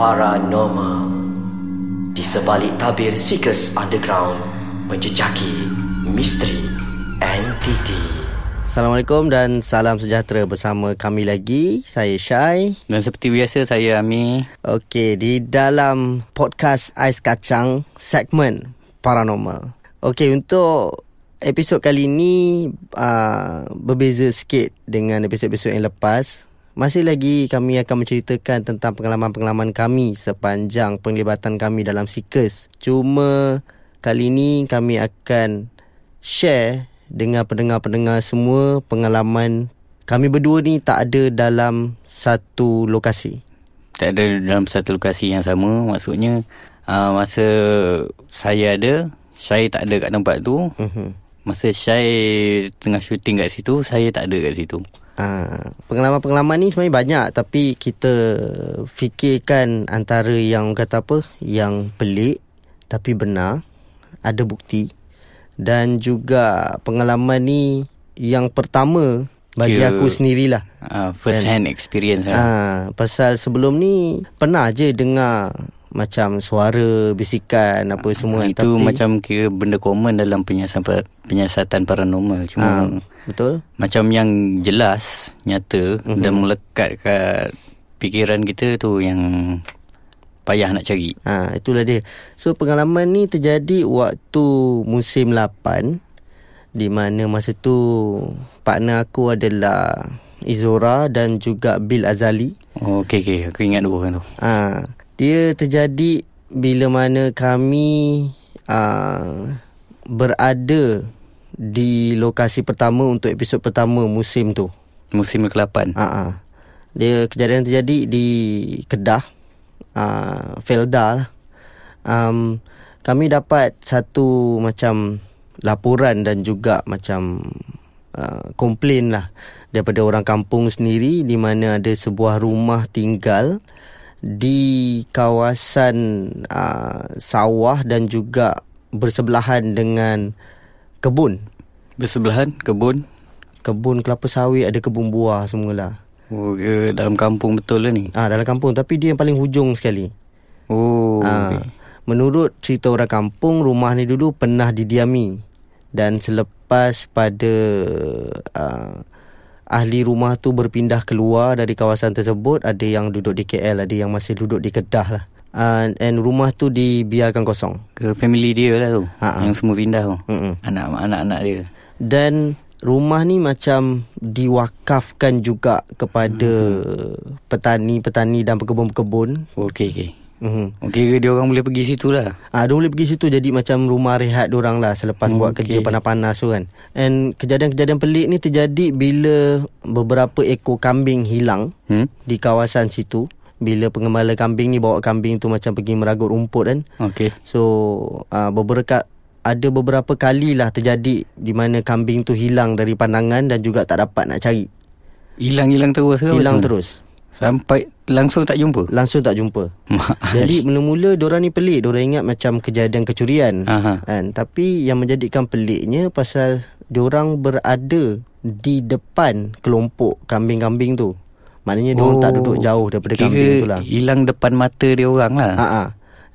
Paranormal Di sebalik tabir Seekers Underground Menjejaki misteri entiti Assalamualaikum dan salam sejahtera bersama kami lagi. Saya Syai. Dan seperti biasa saya Ami. Okey, di dalam podcast Ais Kacang segmen paranormal. Okey, untuk episod kali ini uh, berbeza sikit dengan episod-episod yang lepas. Masih lagi kami akan menceritakan tentang pengalaman-pengalaman kami sepanjang penglibatan kami dalam Seekers. Cuma kali ini kami akan share dengan pendengar-pendengar semua pengalaman kami berdua ni tak ada dalam satu lokasi. Tak ada dalam satu lokasi yang sama. Maksudnya uh, masa saya ada, saya tak ada kat tempat tu. Uh-huh. Masa saya tengah syuting kat situ, saya tak ada kat situ. Ha, pengalaman-pengalaman ni sebenarnya banyak tapi kita fikirkan antara yang kata apa? Yang pelik tapi benar ada bukti. Dan juga pengalaman ni yang pertama bagi Kira, aku sendirilah. Uh, first hand experience lah. Uh, pasal sebelum ni pernah je dengar macam suara bisikan apa semua itu tapi, macam kira benda common dalam penyiasatan penyiasatan paranormal cuma uh, betul macam yang jelas nyata uh-huh. dan melekat kat fikiran kita tu yang payah nak cari. Ha, itulah dia. So pengalaman ni terjadi waktu musim 8 di mana masa tu partner aku adalah Izora dan juga Bill Azali. Oh, okey okey, aku ingat dua orang tu. Ha, dia terjadi bila mana kami uh, berada di lokasi pertama untuk episod pertama musim tu. Musim ke-8. Ha, ha. Dia kejadian terjadi di Kedah uh, Felda lah. Um, kami dapat satu macam laporan dan juga macam uh, komplain lah daripada orang kampung sendiri di mana ada sebuah rumah tinggal di kawasan uh, sawah dan juga bersebelahan dengan kebun. Bersebelahan kebun? Kebun kelapa sawit, ada kebun buah semualah. Oh, ke dalam kampung betul lah ni? Ah, dalam kampung tapi dia yang paling hujung sekali. Oh. Ah, okay. menurut cerita orang kampung, rumah ni dulu pernah didiami dan selepas pada uh, ahli rumah tu berpindah keluar dari kawasan tersebut, ada yang duduk di KL, ada yang masih duduk di Kedah lah. Uh, and rumah tu dibiarkan kosong. Ke family dia lah tu. Ha-ha. Yang semua pindah tu. Anak-anak dia. Dan rumah ni macam diwakafkan juga kepada hmm. petani-petani dan pekebun-pekebun. Okey okey. Hmm. Okey dia orang boleh pergi situ lah. Ah dia boleh pergi situ jadi macam rumah rehat dia orang lah selepas hmm, buat kerja panas-panas tu kan. And kejadian-kejadian pelik ni terjadi bila beberapa ekor kambing hilang hmm? di kawasan situ. Bila pengembala kambing ni bawa kambing tu macam pergi meragut rumput kan. Okey. So uh, beberapa ada beberapa kali lah terjadi di mana kambing tu hilang dari pandangan dan juga tak dapat nak cari. Hilang-hilang terus ke? Hilang terus. Sampai langsung tak jumpa? Langsung tak jumpa. Jadi mula-mula diorang ni pelik. Diorang ingat macam kejadian kecurian. Aha. Kan? Tapi yang menjadikan peliknya pasal diorang berada di depan kelompok kambing-kambing tu. Maknanya diorang oh, tak duduk jauh daripada kambing tu lah. hilang depan mata diorang lah. Haa.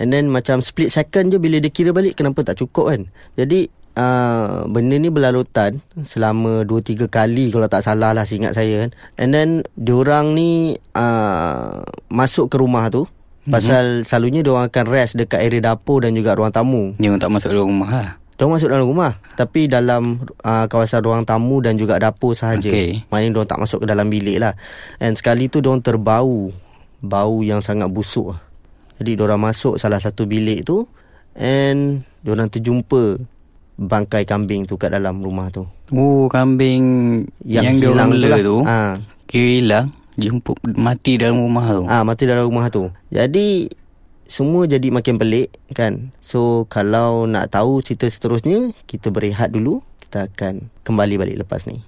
And then macam split second je bila dia kira balik kenapa tak cukup kan. Jadi uh, benda ni berlalutan selama 2-3 kali kalau tak salah lah seingat saya kan. And then diorang ni uh, masuk ke rumah tu. Mm-hmm. Pasal selalunya diorang akan rest dekat area dapur dan juga ruang tamu. Diorang tak masuk dalam rumah lah. Diorang masuk dalam rumah. Tapi dalam uh, kawasan ruang tamu dan juga dapur sahaja. Okay. Maknanya diorang tak masuk ke dalam bilik lah. And sekali tu diorang terbau. Bau yang sangat busuk lah. Jadi diorang masuk salah satu bilik tu and diorang terjumpa bangkai kambing tu kat dalam rumah tu. Oh, kambing yang, yang hilang tu, lah. tu. Ha. Kira hilang, jumpa mati dalam rumah tu. Ah, ha, mati dalam rumah tu. Jadi semua jadi makin pelik kan. So kalau nak tahu cerita seterusnya, kita berehat dulu. Kita akan kembali balik lepas ni.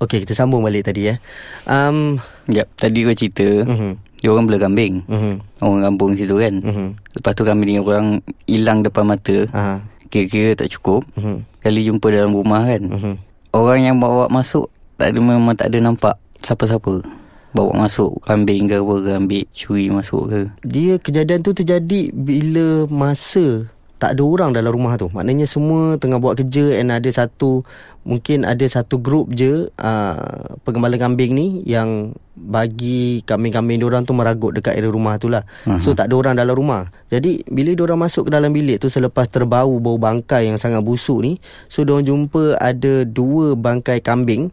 Okey, kita sambung balik tadi ya. Um, yep, tadi kau cerita. Uh-huh. Dia orang bela kambing uh-huh. Orang kampung situ kan uh-huh. Lepas tu kambing ni orang Hilang depan mata uh-huh. Kira-kira tak cukup uh-huh. Kali jumpa dalam rumah kan uh-huh. Orang yang bawa masuk tak ada Memang tak ada nampak Siapa-siapa bawa masuk kambing ke apa ke ambil curi masuk ke. Dia kejadian tu terjadi bila masa tak ada orang dalam rumah tu. Maknanya semua tengah buat kerja and ada satu mungkin ada satu grup je uh, penggembala kambing ni yang bagi kambing-kambing orang tu meragut dekat area rumah tu lah. Uh-huh. So tak ada orang dalam rumah. Jadi bila orang masuk ke dalam bilik tu selepas terbau bau bangkai yang sangat busuk ni, so diorang jumpa ada dua bangkai kambing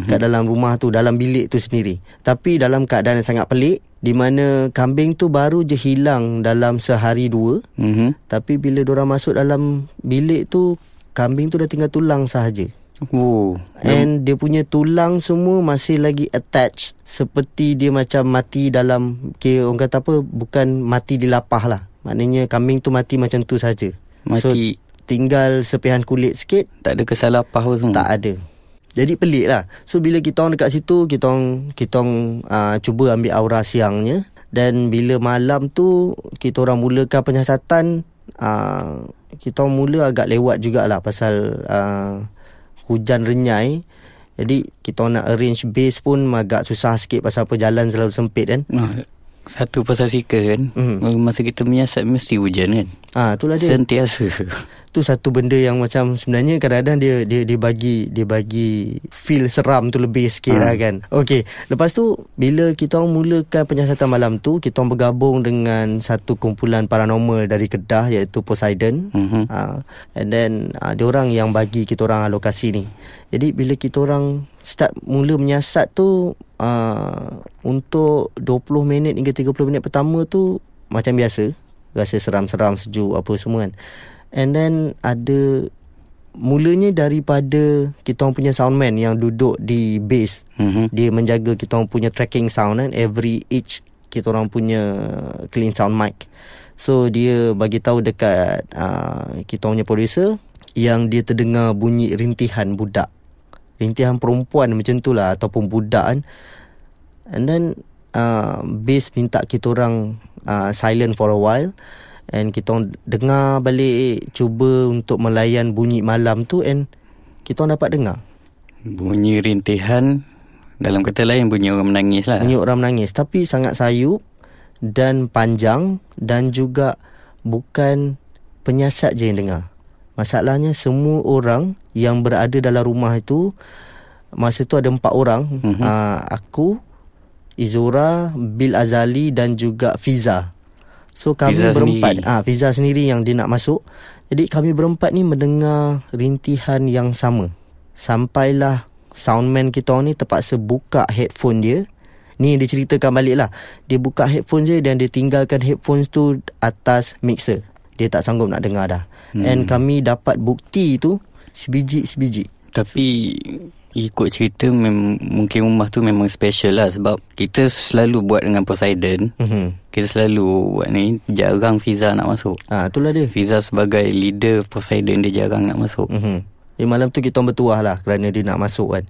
uh-huh. kat dalam rumah tu, dalam bilik tu sendiri. Tapi dalam keadaan yang sangat pelik, di mana kambing tu baru je hilang dalam sehari dua. Mm-hmm. tapi bila orang masuk dalam bilik tu kambing tu dah tinggal tulang sahaja. Oh. And dia punya tulang semua masih lagi attach seperti dia macam mati dalam okay, orang kata apa bukan mati di lapah lah. Maknanya kambing tu mati macam tu saja mati. so, tinggal sepihan kulit sikit. Tak ada kesalapah pun tak ada jadi pelik lah. So bila kita orang dekat situ Kita orang, kita orang uh, cuba ambil aura siangnya. Dan bila malam tu Kita orang mulakan penyiasatan uh, Kita orang mula agak lewat jugalah Pasal uh, hujan renyai. Jadi kita nak arrange base pun Agak susah sikit Pasal apa jalan selalu sempit kan Satu pasal sika kan mm. Masa kita menyiasat mesti hujan kan Ah, itulah dia. Sentiasa tu satu benda yang macam sebenarnya kadang-kadang dia dia dia bagi dia bagi feel seram tu lebih sikit hmm. lah kan. Okey, lepas tu bila kita orang mulakan penyiasatan malam tu, kita orang bergabung dengan satu kumpulan paranormal dari Kedah iaitu Poseidon. Hmm. Uh, and then uh, dia orang yang bagi kita orang alokasi ni. Jadi bila kita orang start mula menyiasat tu uh, untuk 20 minit hingga 30 minit pertama tu macam biasa rasa seram-seram sejuk apa semua kan And then ada mulanya daripada kita orang punya soundman yang duduk di base. Mm-hmm. Dia menjaga kita orang punya tracking sound kan every each kita orang punya clean sound mic. So dia bagi tahu dekat uh, kita punya producer yang dia terdengar bunyi rintihan budak. Rintihan perempuan macam tu lah ataupun budak kan. And then uh, base minta kita orang uh, silent for a while. And kita dengar balik Cuba untuk melayan bunyi malam tu And kita dapat dengar Bunyi rintihan Dalam kata lain bunyi orang menangis lah Bunyi orang menangis Tapi sangat sayup Dan panjang Dan juga Bukan Penyiasat je yang dengar Masalahnya semua orang Yang berada dalam rumah itu Masa tu ada empat orang. Mm-hmm. uh, Aku Izura Bil Azali Dan juga Fiza. So kami Fiza berempat. Ah ha, Fiza sendiri yang dia nak masuk. Jadi kami berempat ni mendengar rintihan yang sama. Sampailah soundman kita ni terpaksa buka headphone dia. Ni dia ceritakan balik lah Dia buka headphone je dan dia tinggalkan headphones tu atas mixer. Dia tak sanggup nak dengar dah. Hmm. And kami dapat bukti tu sebiji-sebiji Tapi Ikut cerita mem- Mungkin rumah tu memang special lah Sebab Kita selalu buat dengan Poseidon. Mm-hmm. Kita selalu buat ni Jarang Fiza nak masuk. Ah, Itulah dia. Fiza sebagai leader Poseidon Dia jarang nak masuk. Mm-hmm. Jadi malam tu kita bertuah lah Kerana dia nak masuk kan.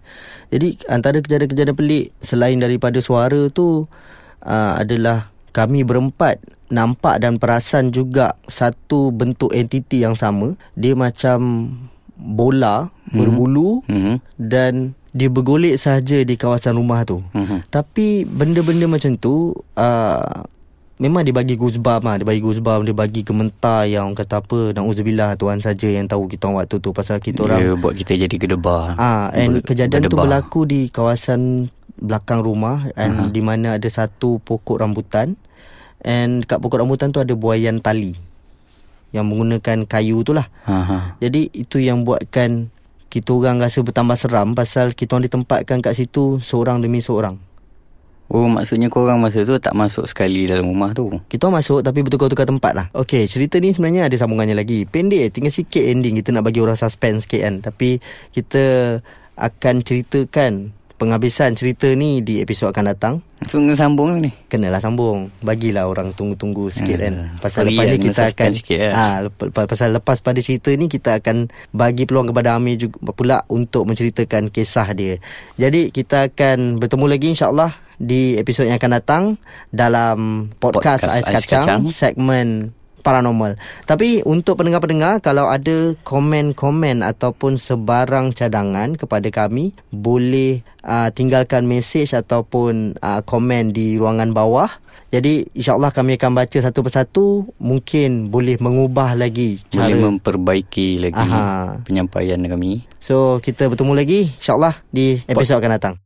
Jadi antara kejadian-kejadian pelik Selain daripada suara tu uh, Adalah Kami berempat Nampak dan perasan juga Satu bentuk entiti yang sama. Dia macam bola mm-hmm. berbulu mm-hmm. dan dia bergolek saja di kawasan rumah tu. Mm-hmm. Tapi benda-benda macam tu uh, memang dia bagi goosebump lah. Dia bagi goosebump, dia bagi gementar yang kata apa nauzubillah Tuhan saja yang tahu kita orang waktu tu pasal kita orang dia buat kita jadi gedebar. Ah and Ber- kejadian berdebar. tu berlaku di kawasan belakang rumah and uh-huh. di mana ada satu pokok rambutan and kat pokok rambutan tu ada buaian tali yang menggunakan kayu tu lah. Aha. Jadi itu yang buatkan kita orang rasa bertambah seram pasal kita orang ditempatkan kat situ seorang demi seorang. Oh maksudnya korang masa tu tak masuk sekali dalam rumah tu? Kita masuk tapi bertukar-tukar tempat lah. Okay cerita ni sebenarnya ada sambungannya lagi. Pendek tinggal sikit ending kita nak bagi orang suspense sikit kan. Tapi kita akan ceritakan penghabisan cerita ni di episod akan datang. Tunggu sambung ni. Kenalah sambung. Bagilah orang tunggu-tunggu sikit hmm. kan. Pasal lepas ni kita akan sikit, ya. ha, lepas, pasal lepas pada cerita ni kita akan bagi peluang kepada Amir juga pula untuk menceritakan kisah dia. Jadi kita akan bertemu lagi insya-Allah di episod yang akan datang dalam podcast, podcast Ais, Kacang, Kacang segmen paranormal. Tapi untuk pendengar-pendengar kalau ada komen-komen ataupun sebarang cadangan kepada kami, boleh uh, tinggalkan mesej ataupun uh, komen di ruangan bawah. Jadi insyaAllah kami akan baca satu persatu Mungkin boleh mengubah lagi cara Boleh memperbaiki lagi Aha. penyampaian kami So kita bertemu lagi insyaAllah di episod akan datang